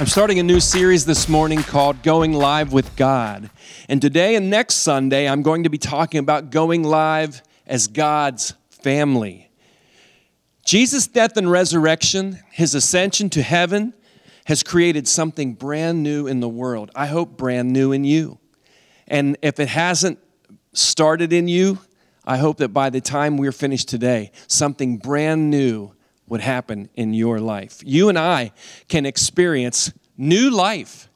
I'm starting a new series this morning called Going Live with God. And today and next Sunday, I'm going to be talking about going live as God's family. Jesus' death and resurrection, his ascension to heaven, has created something brand new in the world. I hope brand new in you. And if it hasn't started in you, I hope that by the time we're finished today, something brand new would happen in your life. You and I can experience new life.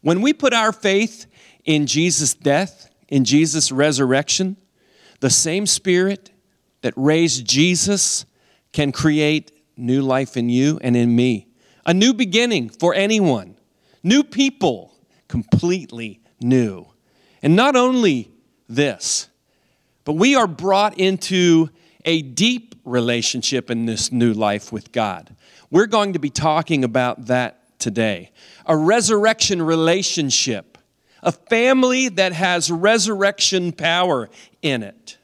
When we put our faith in Jesus' death, in Jesus' resurrection, the same Spirit that raised Jesus can create new life in you and in me. A new beginning for anyone, new people, completely new. And not only this, but we are brought into a deep relationship in this new life with God. We're going to be talking about that today. A resurrection relationship, a family that has resurrection power in it.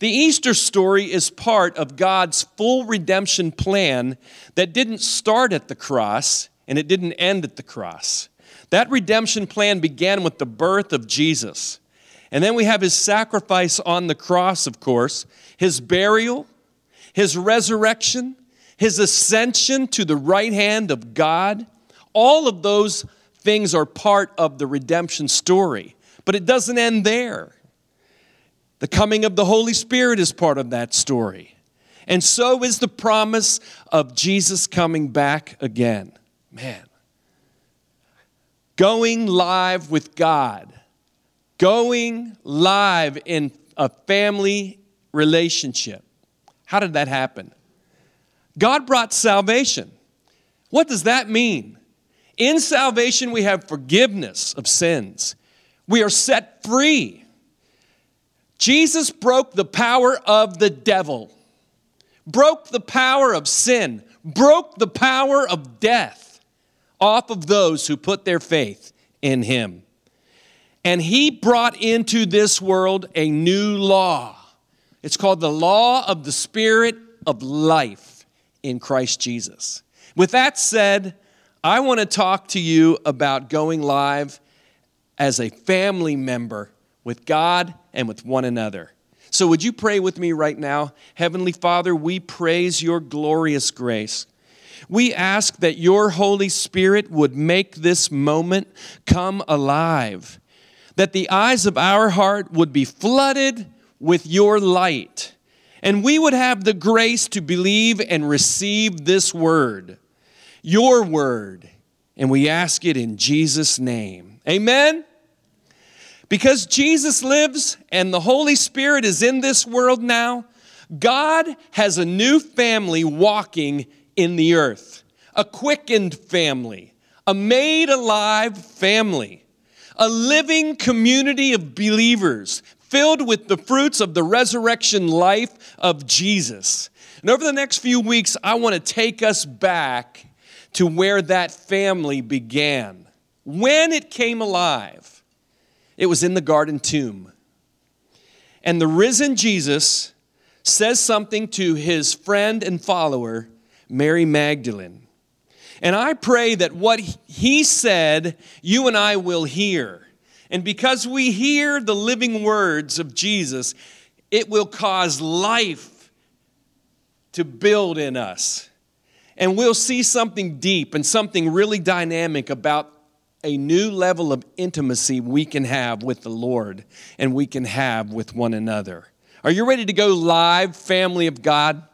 The Easter story is part of God's full redemption plan that didn't start at the cross and it didn't end at the cross. That redemption plan began with the birth of Jesus. And then we have his sacrifice on the cross, of course, his burial, his resurrection, his ascension to the right hand of God. All of those things are part of the redemption story. But it doesn't end there. The coming of the Holy Spirit is part of that story. And so is the promise of Jesus coming back again. Man. Going live with God going live in a family relationship. How did that happen? God brought salvation. What does that mean? In salvation, we have forgiveness of sins, we are set free. Jesus broke the power of the devil, broke the power of sin, broke the power of death off of those who put their faith in him. And he brought into this world a new law. It's called the law of the Spirit of life in Christ Jesus. With that said, I want to talk to you about going live as a family member with God and with one another. So, would you pray with me right now? Heavenly Father, we praise your glorious grace. We ask that your Holy Spirit would make this moment come alive that the eyes of our heart would be flooded with your light, and we would have the grace to believe and receive this word, your word. And we ask it in Jesus' name. Amen. Because Jesus lives and the Holy Spirit is in this world now, God has a new family walking in the earth, a quickened family, a made alive family a living community of believers filled with the fruits of the resurrection life of Jesus. And over the next few weeks, I want to take us back to where that family began. When it came alive, it was in the garden tomb. And the risen Jesus says something to his friend and follower, Mary Magdalene. And I pray that what he said, you and I will hear. And because we hear the living words of Jesus, it will cause life to build in us. And we'll see something deep and something really dynamic about a new level of intimacy we can have with the Lord and we can have with one another. Are you ready to go live, family of God?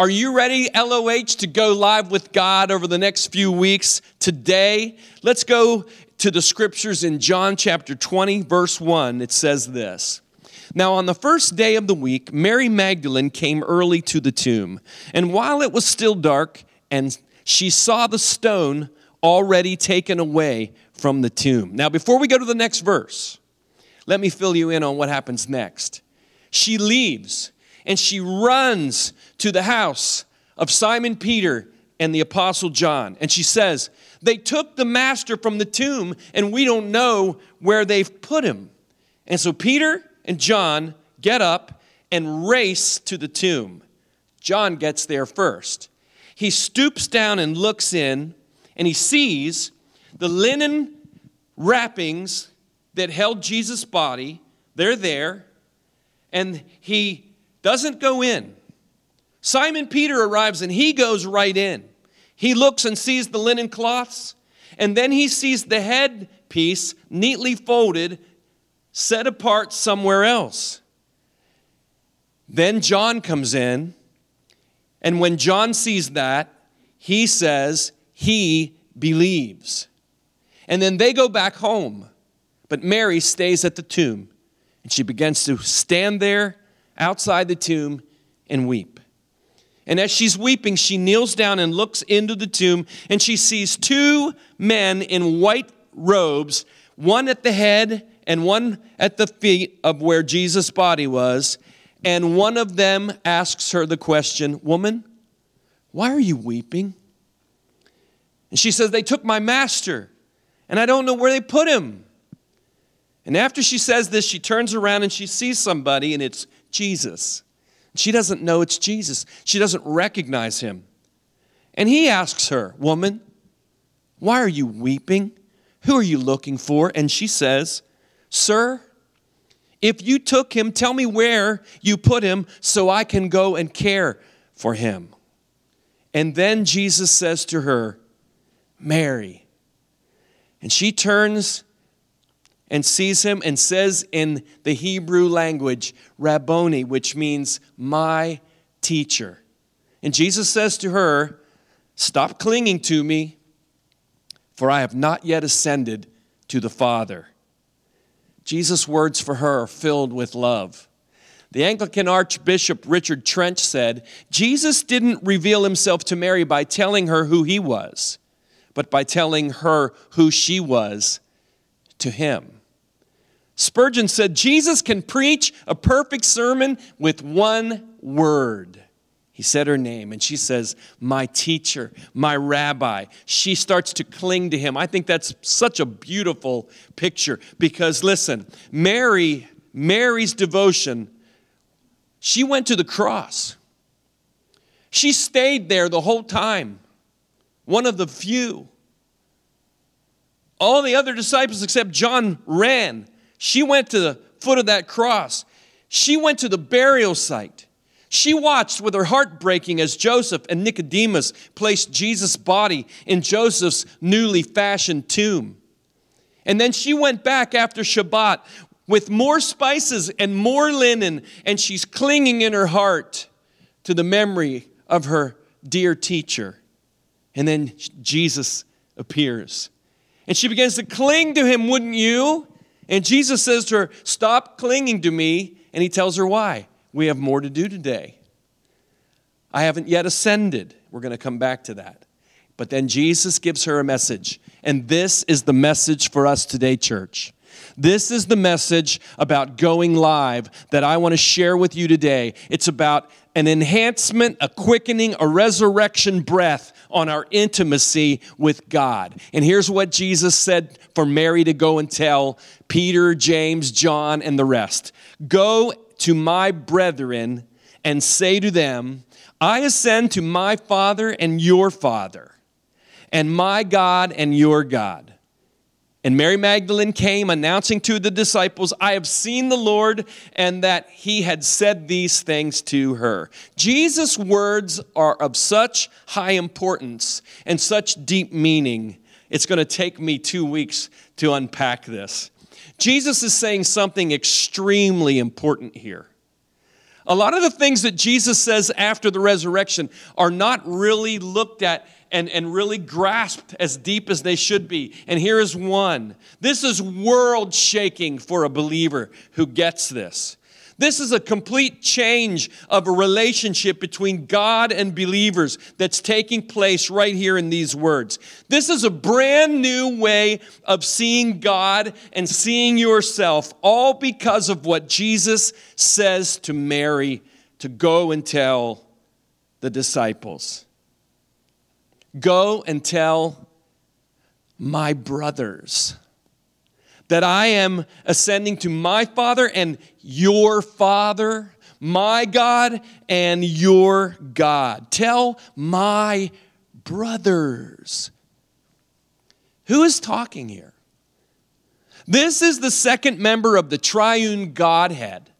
Are you ready, LOH, to go live with God over the next few weeks today? Let's go to the scriptures in John chapter 20, verse 1. It says this. Now, on the first day of the week, Mary Magdalene came early to the tomb. And while it was still dark, and she saw the stone already taken away from the tomb. Now, before we go to the next verse, let me fill you in on what happens next. She leaves and she runs to the house of Simon Peter and the Apostle John. And she says, They took the master from the tomb, and we don't know where they've put him. And so Peter and John get up and race to the tomb. John gets there first. He stoops down and looks in, and he sees the linen wrappings that held Jesus' body, they're there, and he doesn't go in. Simon Peter arrives and he goes right in. He looks and sees the linen cloths, and then he sees the head piece neatly folded, set apart somewhere else. Then John comes in, and when John sees that, he says he believes. And then they go back home, but Mary stays at the tomb, and she begins to stand there outside the tomb and weep. And as she's weeping, she kneels down and looks into the tomb, and she sees two men in white robes, one at the head and one at the feet of where Jesus' body was. And one of them asks her the question, Woman, why are you weeping? And she says, They took my master, and I don't know where they put him. And after she says this, she turns around and she sees somebody, and it's Jesus. She doesn't know it's Jesus. She doesn't recognize him. And he asks her, Woman, why are you weeping? Who are you looking for? And she says, Sir, if you took him, tell me where you put him so I can go and care for him. And then Jesus says to her, Mary. And she turns and sees him and says in the Hebrew language, Rabboni, which means my teacher. And Jesus says to her, Stop clinging to me, for I have not yet ascended to the Father. Jesus' words for her are filled with love. The Anglican Archbishop Richard Trench said, Jesus didn't reveal himself to Mary by telling her who he was, but by telling her who she was to him. Spurgeon said, Jesus can preach a perfect sermon with one word. He said her name, and she says, My teacher, my rabbi. She starts to cling to him. I think that's such a beautiful picture because, listen, Mary, Mary's devotion, she went to the cross. She stayed there the whole time, one of the few. All the other disciples except John ran. She went to the foot of that cross. She went to the burial site. She watched with her heart breaking as Joseph and Nicodemus placed Jesus' body in Joseph's newly fashioned tomb. And then she went back after Shabbat with more spices and more linen, and she's clinging in her heart to the memory of her dear teacher. And then Jesus appears. And she begins to cling to him, wouldn't you? And Jesus says to her, Stop clinging to me. And he tells her why. We have more to do today. I haven't yet ascended. We're going to come back to that. But then Jesus gives her a message. And this is the message for us today, church. This is the message about going live that I want to share with you today. It's about an enhancement, a quickening, a resurrection breath on our intimacy with God. And here's what Jesus said for Mary to go and tell Peter, James, John, and the rest Go to my brethren and say to them, I ascend to my Father and your Father, and my God and your God. And Mary Magdalene came announcing to the disciples, I have seen the Lord, and that he had said these things to her. Jesus' words are of such high importance and such deep meaning. It's going to take me two weeks to unpack this. Jesus is saying something extremely important here. A lot of the things that Jesus says after the resurrection are not really looked at and, and really grasped as deep as they should be. And here is one. This is world shaking for a believer who gets this. This is a complete change of a relationship between God and believers that's taking place right here in these words. This is a brand new way of seeing God and seeing yourself, all because of what Jesus says to Mary to go and tell the disciples. Go and tell my brothers that I am ascending to my Father and your Father, my God and your God. Tell my brothers. Who is talking here? This is the second member of the triune Godhead,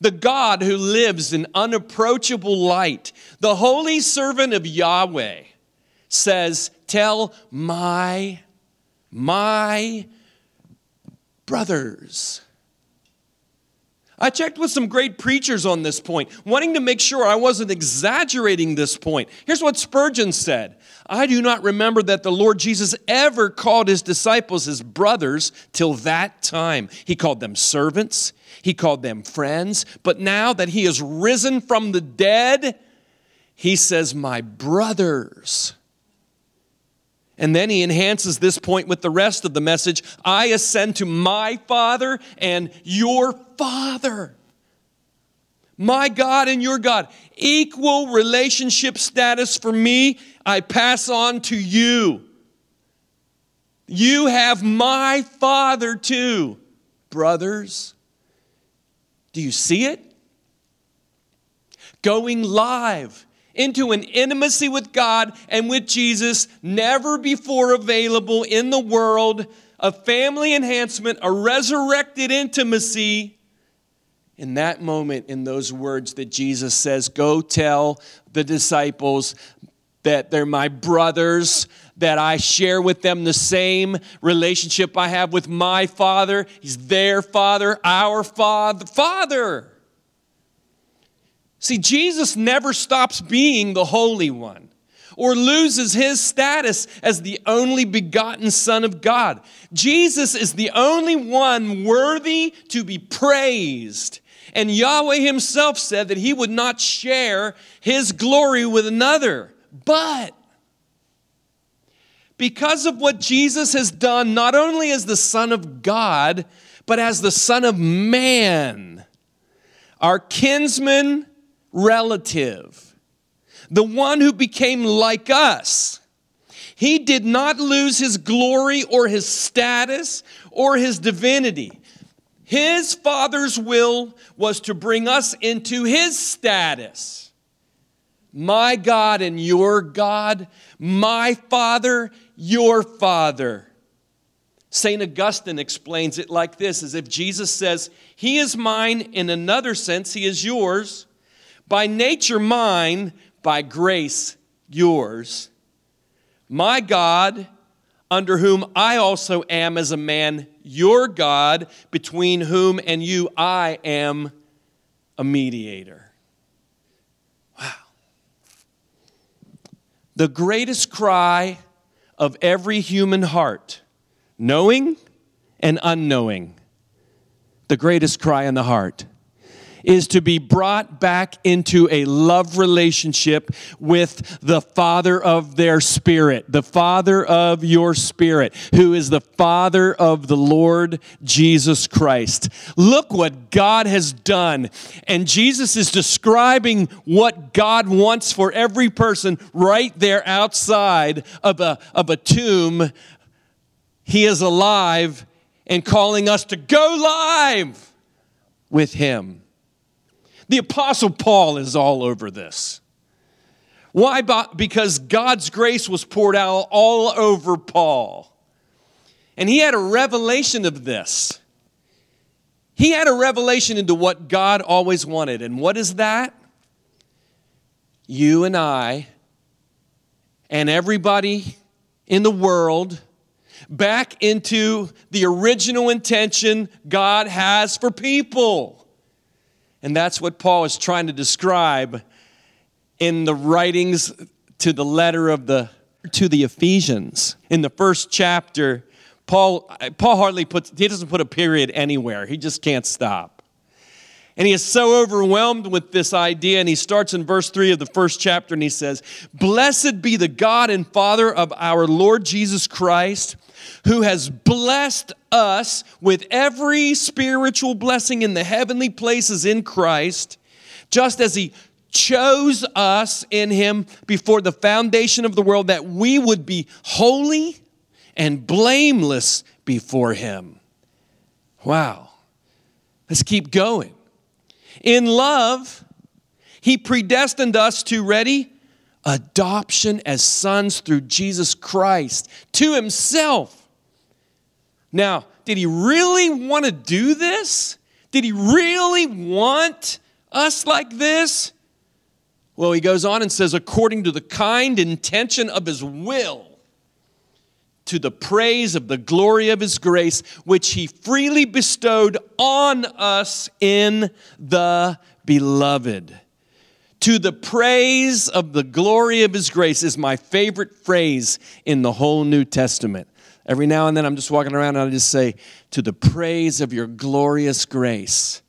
the God who lives in unapproachable light, the holy servant of Yahweh, says, Tell my, my brothers. I checked with some great preachers on this point, wanting to make sure I wasn't exaggerating this point. Here's what Spurgeon said I do not remember that the Lord Jesus ever called his disciples his brothers till that time. He called them servants, he called them friends, but now that he is risen from the dead, he says, My brothers. And then he enhances this point with the rest of the message I ascend to my Father and your Father. My God and your God. Equal relationship status for me, I pass on to you. You have my Father too, brothers. Do you see it? Going live into an intimacy with God and with Jesus, never before available in the world, a family enhancement, a resurrected intimacy. In that moment, in those words that Jesus says, Go tell the disciples that they're my brothers, that I share with them the same relationship I have with my Father. He's their Father, our Father. Father. See, Jesus never stops being the Holy One or loses his status as the only begotten Son of God. Jesus is the only one worthy to be praised. And Yahweh himself said that he would not share his glory with another. But because of what Jesus has done, not only as the Son of God, but as the Son of Man, our kinsman relative, the one who became like us. He did not lose his glory or his status or his divinity. His Father's will was to bring us into his status. My God and your God, my Father, your Father. St. Augustine explains it like this as if Jesus says, He is mine in another sense, He is yours by nature mine, by grace yours. My God, under whom I also am as a man, your God, between whom and you I am a mediator. Wow. The greatest cry of every human heart, knowing and unknowing, the greatest cry in the heart is to be brought back into a love relationship with the Father of their spirit, the Father of your spirit, who is the Father of the Lord Jesus Christ. Look what God has done. And Jesus is describing what God wants for every person right there outside of a, of a tomb. He is alive and calling us to go live with Him. The Apostle Paul is all over this. Why? Because God's grace was poured out all over Paul. And he had a revelation of this. He had a revelation into what God always wanted. And what is that? You and I, and everybody in the world, back into the original intention God has for people. And that's what Paul is trying to describe in the writings to the letter of the to the Ephesians. In the first chapter, Paul Paul hardly puts he doesn't put a period anywhere. He just can't stop. And he is so overwhelmed with this idea. And he starts in verse 3 of the first chapter and he says, Blessed be the God and Father of our Lord Jesus Christ who has blessed us with every spiritual blessing in the heavenly places in Christ, just as He chose us in Him before the foundation of the world that we would be holy and blameless before Him. Wow. Let's keep going. In love, He predestined us to ready adoption as sons through Jesus Christ to Himself Now, did he really want to do this? Did he really want us like this? Well, he goes on and says, according to the kind intention of his will, to the praise of the glory of his grace, which he freely bestowed on us in the beloved. To the praise of the glory of his grace is my favorite phrase in the whole New Testament. Every now and then I'm just walking around and I just say, To the praise of your glorious grace.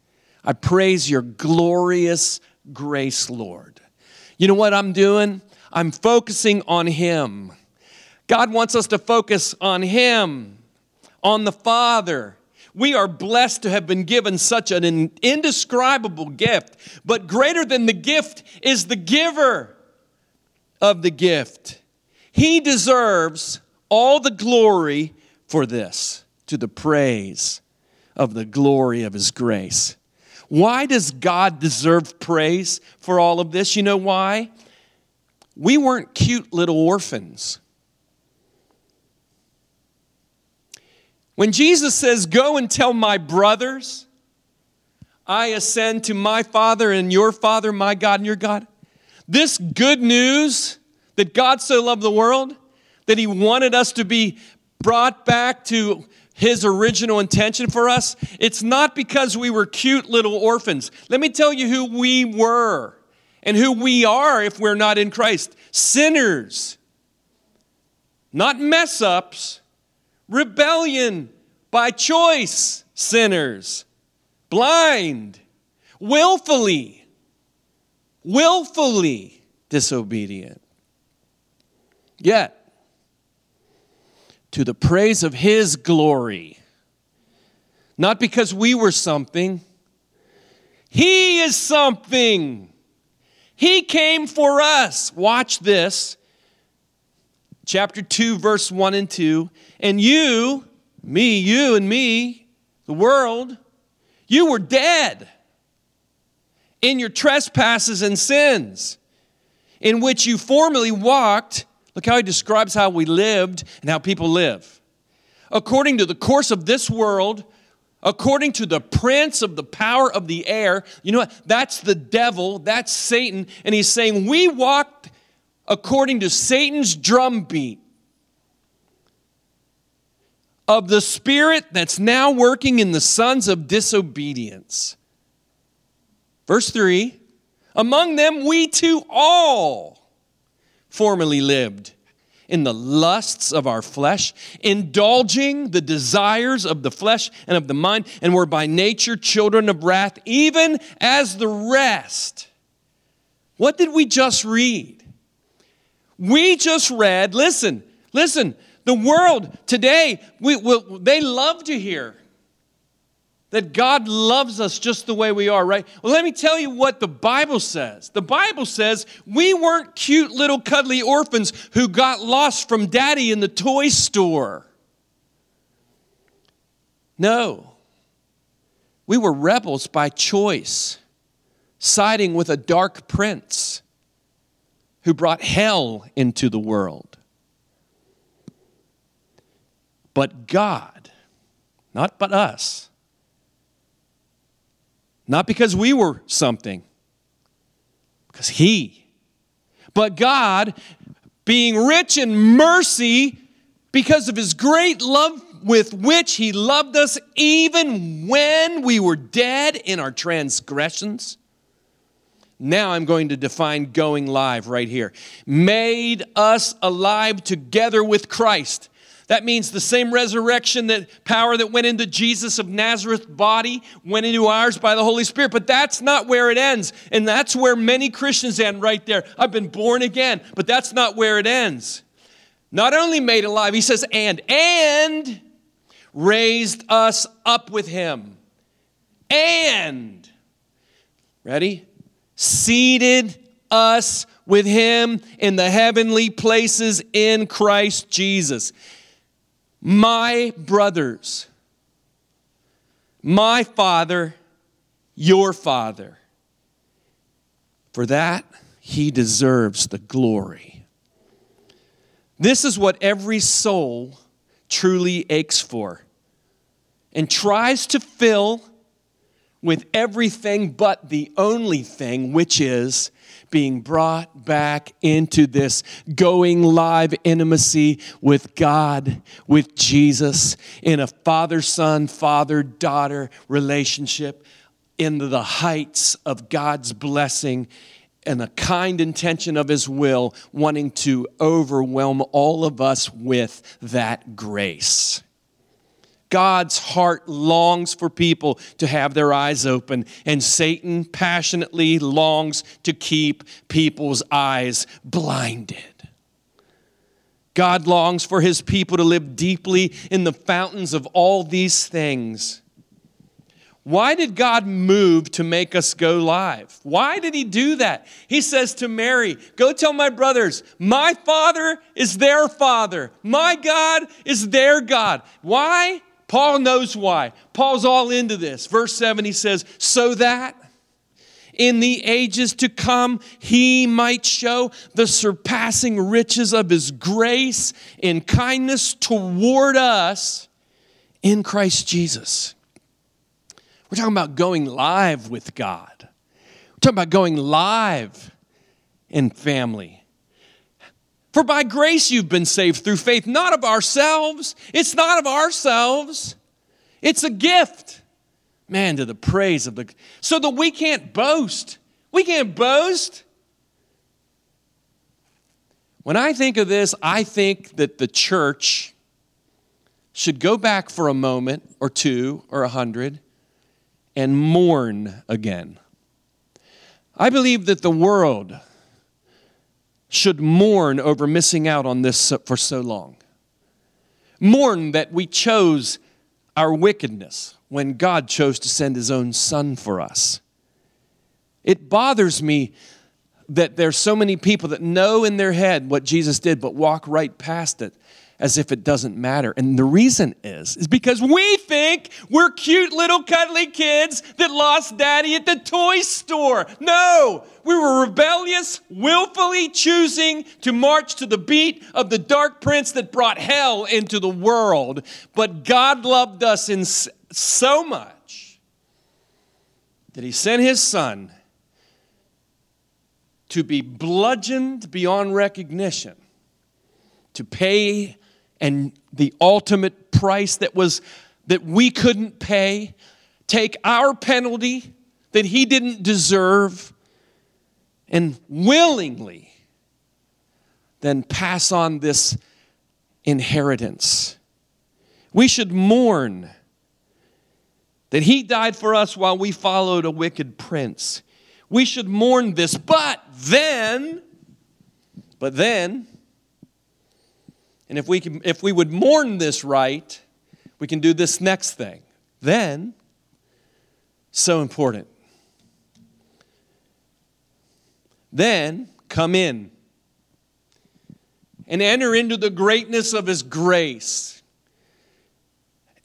I praise your glorious grace, Lord. You know what I'm doing? I'm focusing on Him. God wants us to focus on Him, on the Father. We are blessed to have been given such an indescribable gift, but greater than the gift is the giver of the gift. He deserves all the glory for this, to the praise of the glory of His grace. Why does God deserve praise for all of this? You know why? We weren't cute little orphans. When Jesus says, Go and tell my brothers, I ascend to my Father and your Father, my God and your God, this good news that God so loved the world, that he wanted us to be brought back to his original intention for us, it's not because we were cute little orphans. Let me tell you who we were and who we are if we're not in Christ. Sinners, not mess ups rebellion by choice, sinners, blind, willfully, willfully disobedient. Yet, to the praise of His glory, not because we were something, He is something. He came for us. Watch this chapter 2, verse 1 and 2. And you, me, you and me, the world, you were dead in your trespasses and sins, in which you formerly walked. Look how he describes how we lived and how people live. According to the course of this world, according to the prince of the power of the air, you know what? That's the devil, that's Satan. And he's saying, We walked according to Satan's drumbeat of the spirit that's now working in the sons of disobedience. Verse 3 Among them we too all formerly lived in the lusts of our flesh, indulging the desires of the flesh and of the mind, and were by nature children of wrath, even as the rest. What did we just read? We just read, listen, listen, the world today, we, will, they love to hear that God loves us just the way we are, right? Well, let me tell you what the Bible says. The Bible says we weren't cute little cuddly orphans who got lost from daddy in the toy store. No. We were rebels by choice, siding with a dark prince who brought hell into the world. But God, not but us, not because we were something, because He, but God, being rich in mercy, because of His great love with which He loved us, even when we were dead in our transgressions now I'm going to define going live right here. Made us alive together with Christ. That means the same resurrection that power that went into Jesus of Nazareth body went into ours by the Holy Spirit. But that's not where it ends. And that's where many Christians end right there. I've been born again, but that's not where it ends. Not only made alive, he says, and, and raised us up with him. And, ready? seated us with him in the heavenly places in Christ Jesus. My brothers, my father, your father. For that, he deserves the glory. This is what every soul truly aches for and tries to fill with everything but the only thing, which is being brought back into this going live intimacy with God, with Jesus, in a father son, father daughter relationship, into the heights of God's blessing and the kind intention of His will, wanting to overwhelm all of us with that grace. God's heart longs for people to have their eyes open, and Satan passionately longs to keep people's eyes blinded. God longs for his people to live deeply in the fountains of all these things. Why did God move to make us go live? Why did he do that? He says to Mary, Go tell my brothers, my father is their father, my God is their God. Why? Paul knows why. Paul's all into this. Verse 7, he says, So that in the ages to come he might show the surpassing riches of his grace in kindness toward us in Christ Jesus. We're talking about going live with God. We're talking about going live in family. For by grace you've been saved through faith, not of ourselves. It's not of ourselves, it's a gift. Man, to the praise of the. So that we can't boast. We can't boast. When I think of this, I think that the church should go back for a moment or two or a hundred and mourn again. I believe that the world should mourn over missing out on this for so long. Mourn that we chose our wickedness when God chose to send his own son for us. It bothers me that there's so many people that know in their head what Jesus did but walk right past it as if it doesn't matter. And the reason is, is because we think we're cute little cuddly kids that lost daddy at the toy store. No, we were rebellious, willfully choosing to march to the beat of the dark prince that brought hell into the world. But God loved us in so much that he sent his son to be bludgeoned beyond recognition, to pay and the ultimate price that was that we couldn't pay, take our penalty that he didn't deserve and willingly then pass on this inheritance. We should mourn that he died for us while we followed a wicked prince. We should mourn this, but then, but then, and if we, can, if we would mourn this right, we can do this next thing. Then, so important. Then come in and enter into the greatness of His grace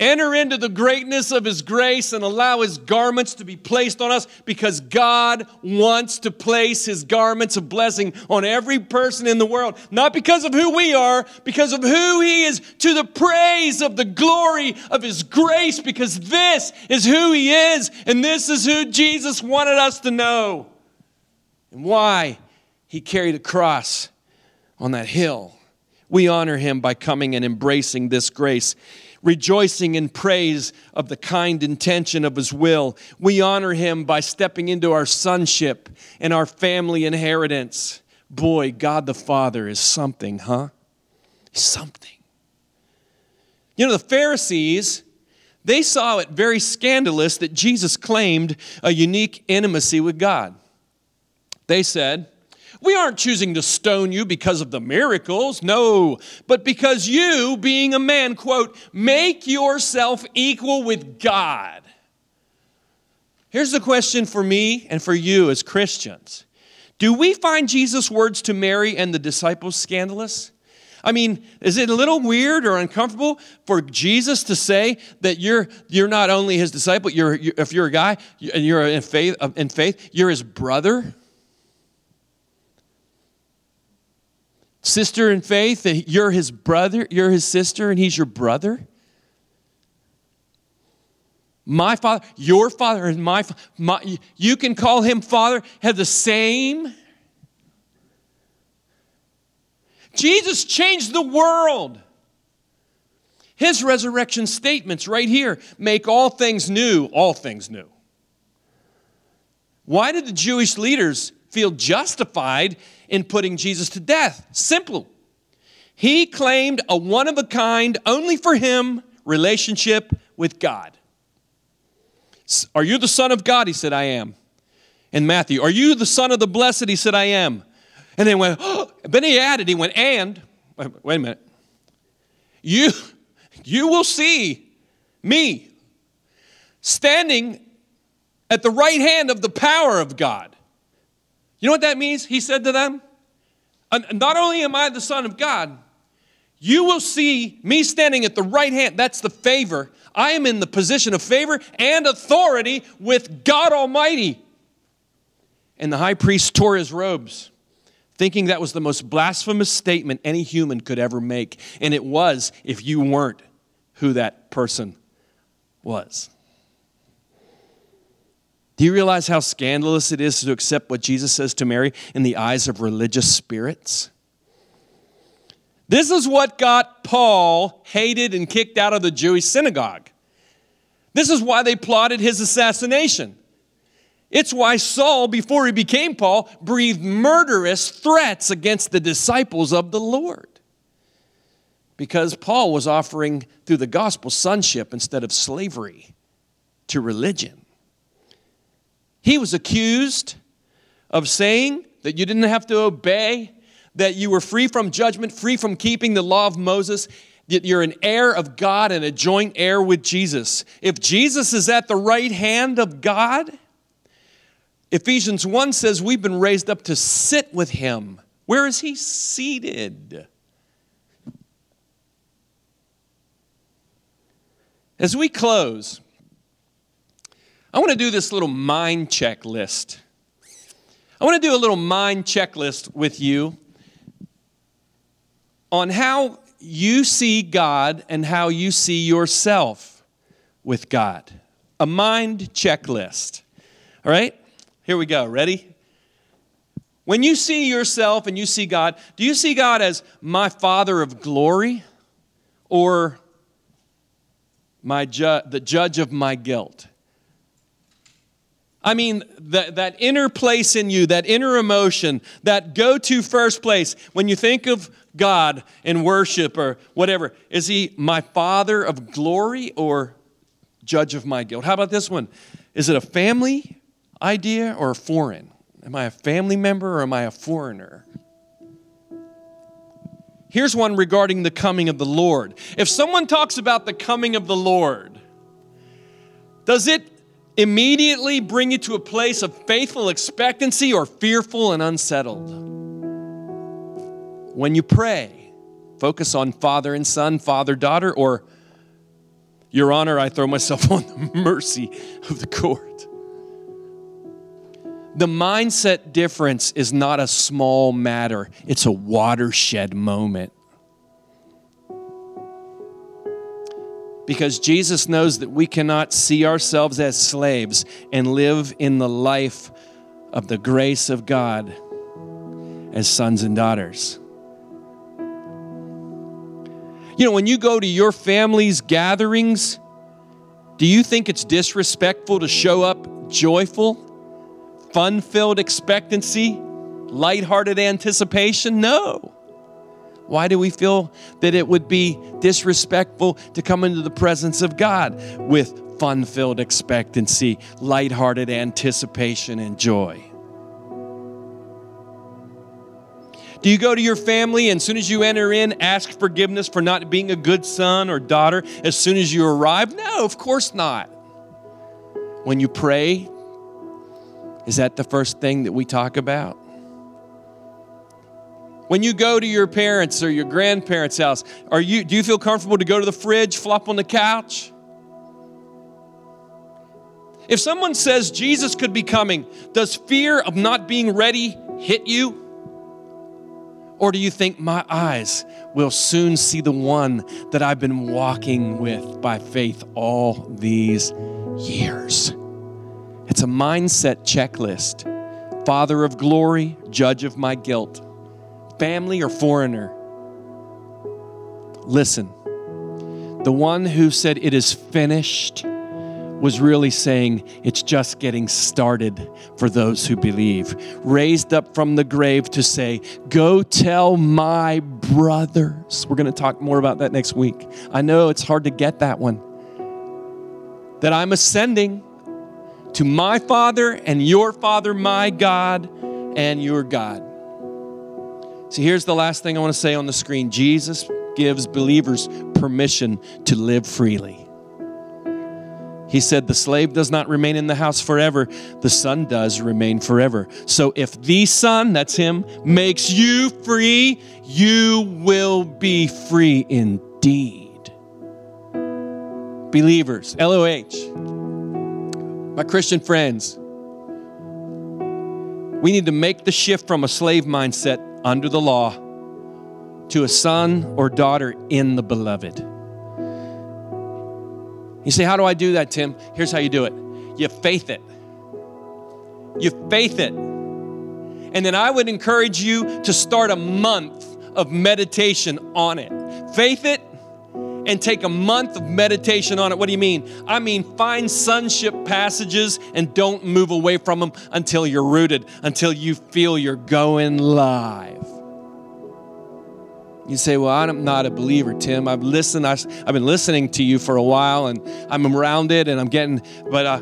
enter into the greatness of His grace and allow His garments to be placed on us because God wants to place His garments of blessing on every person in the world. Not because of who we are, because of who He is, to the praise of the glory of His grace, because this is who He is and this is who Jesus wanted us to know and why He carried a cross on that hill. We honor Him by coming and embracing this grace rejoicing in praise of the kind intention of His will. We honor Him by stepping into our sonship and our family inheritance. Boy, God the Father is something, huh? Something. You know, the Pharisees, they saw it very scandalous that Jesus claimed a unique intimacy with God. They said, we aren't choosing to stone you because of the miracles, no, but because you, being a man, quote, make yourself equal with God. Here's the question for me and for you as Christians Do we find Jesus' words to Mary and the disciples scandalous? I mean, is it a little weird or uncomfortable for Jesus to say that you're, you're not only his disciple, you're, you're if you're a guy and you're in faith, in faith, you're his brother? Sister in faith you're his brother, you're his sister, and he's your brother? My father, your father and my, my you can call him father, have the same. Jesus changed the world. His resurrection statements right here make all things new, all things new. Why did the Jewish leaders feel justified in putting Jesus to death? Simple. He claimed a one of a kind, only for him relationship with God. Are you the Son of God? He said, I am. In Matthew, are you the Son of the Blessed? He said, I am. And then went, oh, then he added, he went, and, wait a minute, you, you will see me standing at the right hand of the power of God. You know what that means? He said to them, Not only am I the Son of God, you will see me standing at the right hand. That's the favor. I am in the position of favor and authority with God Almighty. And the high priest tore his robes, thinking that was the most blasphemous statement any human could ever make. And it was if you weren't who that person was. Do you realize how scandalous it is to accept what Jesus says to Mary in the eyes of religious spirits? This is what got Paul hated and kicked out of the Jewish synagogue. This is why they plotted his assassination. It's why Saul, before he became Paul, breathed murderous threats against the disciples of the Lord. Because Paul was offering, through the gospel, sonship instead of slavery to religion. He was accused of saying that you didn't have to obey that you were free from judgment, free from keeping the law of Moses, that you're an heir of God and a joint heir with Jesus. If Jesus is at the right hand of God, Ephesians 1 says we've been raised up to sit with him. Where is he seated? As we close, I want to do this little mind checklist. I want to do a little mind checklist with you on how you see God and how you see yourself with God. A mind checklist. All right? Here we go. Ready? When you see yourself and you see God, do you see God as my Father of glory or my ju- the judge of my guilt? I mean, that, that inner place in you, that inner emotion, that go to first place, when you think of God in worship or whatever, is He my Father of glory or judge of my guilt? How about this one? Is it a family idea or a foreign? Am I a family member or am I a foreigner? Here's one regarding the coming of the Lord. If someone talks about the coming of the Lord, does it immediately bring you to a place of faithful expectancy or fearful and unsettled. When you pray, focus on father and son, father, daughter, or Your Honor, I throw myself on the mercy of the court. The mindset difference is not a small matter, it's a watershed moment. Because Jesus knows that we cannot see ourselves as slaves and live in the life of the grace of God as sons and daughters. You know, when you go to your family's gatherings, do you think it's disrespectful to show up joyful, fun filled expectancy, lighthearted anticipation? No. Why do we feel that it would be disrespectful to come into the presence of God with fun filled expectancy, lighthearted anticipation, and joy? Do you go to your family and as soon as you enter in, ask forgiveness for not being a good son or daughter as soon as you arrive? No, of course not. When you pray, is that the first thing that we talk about? When you go to your parents or your grandparents' house, are you, do you feel comfortable to go to the fridge, flop on the couch? If someone says Jesus could be coming, does fear of not being ready hit you? Or do you think my eyes will soon see the one that I've been walking with by faith all these years. It's a mindset checklist. Father of glory, judge of my guilt, family or foreigner. Listen, the one who said, It is finished, was really saying, It's just getting started for those who believe. Raised up from the grave to say, Go tell my brothers. We're going to talk more about that next week. I know it's hard to get that one. That I'm ascending to my Father and your Father, my God and your God. So here's the last thing I want to say on the screen Jesus gives believers permission to live freely. He said, The slave does not remain in the house forever, the son does remain forever. So if the son, that's him, makes you free, you will be free indeed. Believers, LOH my Christian friends, we need to make the shift from a slave mindset under the law to a son or daughter in the beloved. You say, How do I do that, Tim? Here's how you do it you faith it. You faith it. And then I would encourage you to start a month of meditation on it. Faith it and take a month of meditation on it. What do you mean? I mean, find sonship passages and don't move away from them until you're rooted, until you feel you're going live. You say, Well, I'm not a believer, Tim. I've listened, I've been listening to you for a while and I'm around it and I'm getting, but uh,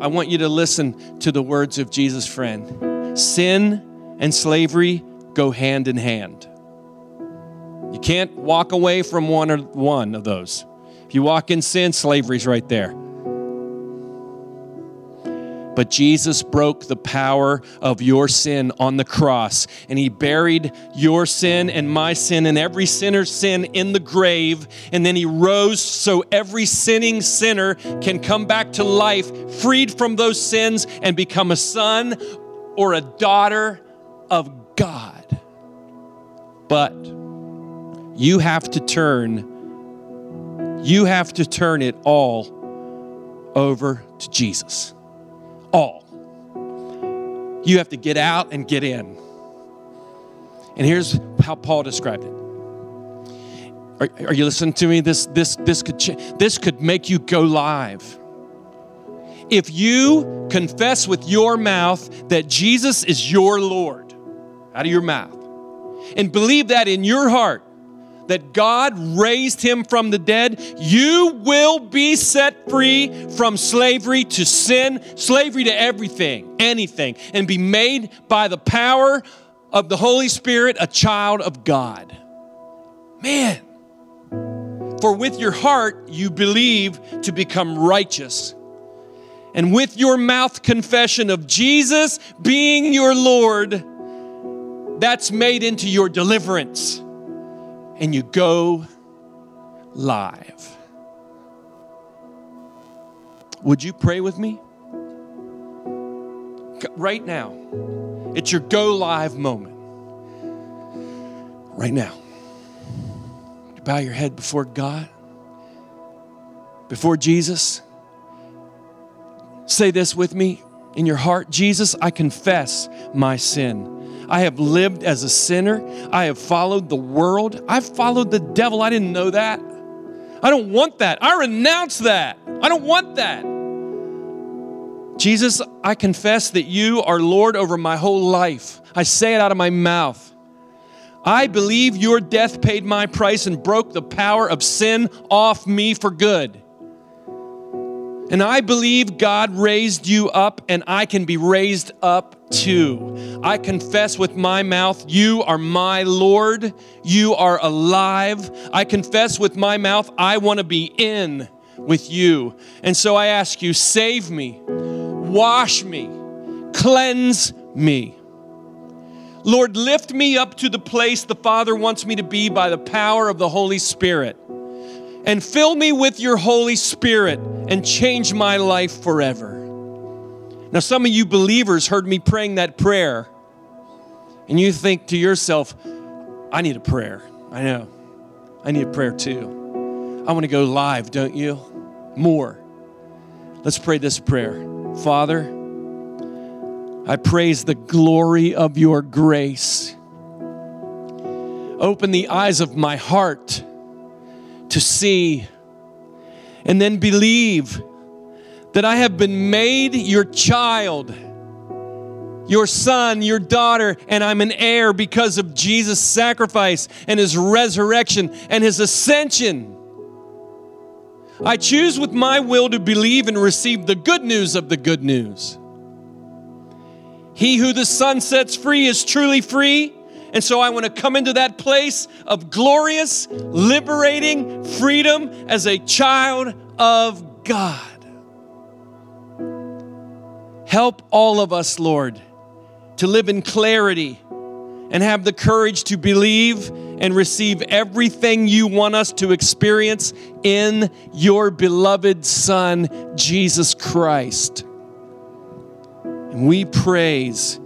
I want you to listen to the words of Jesus' friend. Sin and slavery go hand in hand. You can't walk away from one or one of those. If you walk in sin, slavery's right there. But Jesus broke the power of your sin on the cross, and He buried your sin and my sin and every sinner's sin in the grave. And then He rose so every sinning sinner can come back to life, freed from those sins, and become a son or a daughter of God. But you have to turn, you have to turn it all over to Jesus. All. You have to get out and get in. And here's how Paul described it. Are, are you listening to me? This, this, this, could this could make you go live. If you confess with your mouth that Jesus is your Lord, out of your mouth, and believe that in your heart, that God raised him from the dead, you will be set free from slavery to sin, slavery to everything, anything, and be made by the power of the Holy Spirit a child of God. Man, for with your heart you believe to become righteous. And with your mouth confession of Jesus being your Lord, that's made into your deliverance and you go live. Would you pray with me? Right now. It's your go live moment. Right now. You bow your head before God, before Jesus. Say this with me in your heart Jesus, I confess my sin. I have lived as a sinner. I have followed the world. I've followed the devil. I didn't know that. I don't want that. I renounce that. I don't want that. Jesus, I confess that you are Lord over my whole life. I say it out of my mouth. I believe your death paid my price and broke the power of sin off me for good. And I believe God raised you up and I can be raised up too. I confess with my mouth, You are my Lord. You are alive. I confess with my mouth, I want to be in with you. And so I ask you, save me, wash me, cleanse me. Lord, lift me up to the place the Father wants me to be by the power of the Holy Spirit and fill me with your Holy Spirit and change my life forever. Now, some of you believers heard me praying that prayer, and you think to yourself, I need a prayer. I know. I need a prayer too. I want to go live, don't you? More. Let's pray this prayer. Father, I praise the glory of your grace. Open the eyes of my heart to see and then believe that I have been made your child, your son, your daughter, and I'm an heir because of Jesus' sacrifice and his resurrection and his ascension. I choose with my will to believe and receive the good news of the good news. He who the Son sets free is truly free. And so I want to come into that place of glorious, liberating freedom as a child of God. Help all of us, Lord, to live in clarity and have the courage to believe and receive everything you want us to experience in your beloved Son, Jesus Christ. And we praise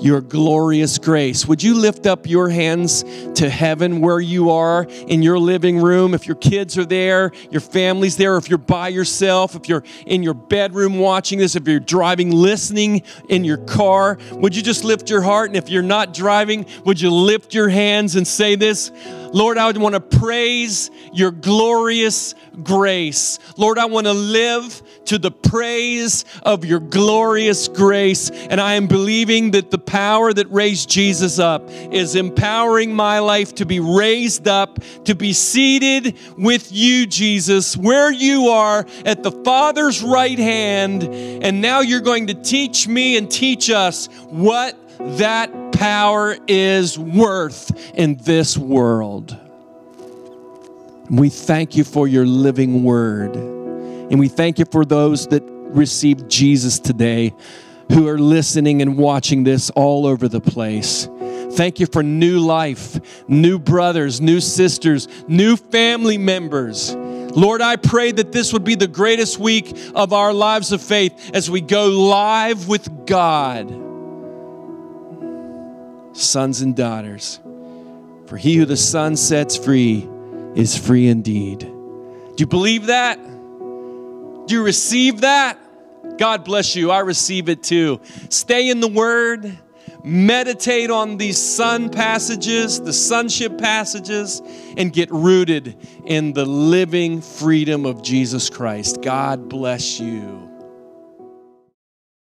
your glorious grace. Would you lift up your hands to heaven where you are in your living room? If your kids are there, your family's there, if you're by yourself, if you're in your bedroom watching this, if you're driving, listening in your car, would you just lift your heart? And if you're not driving, would you lift your hands and say this? Lord, I want to praise your glorious grace. Lord, I want to live to the praise of your glorious grace. And I am believing that the power that raised Jesus up is empowering my life to be raised up, to be seated with you, Jesus, where you are at the Father's right hand. And now you're going to teach me and teach us what that power is worth in this world. We thank you for your living word. And we thank you for those that received Jesus today who are listening and watching this all over the place. Thank you for new life, new brothers, new sisters, new family members. Lord, I pray that this would be the greatest week of our lives of faith as we go live with God. Sons and daughters, for he who the Son sets free is free indeed. Do you believe that? Do you receive that? God bless you. I receive it too. Stay in the Word, meditate on these son passages, the sonship passages, and get rooted in the living freedom of Jesus Christ. God bless you.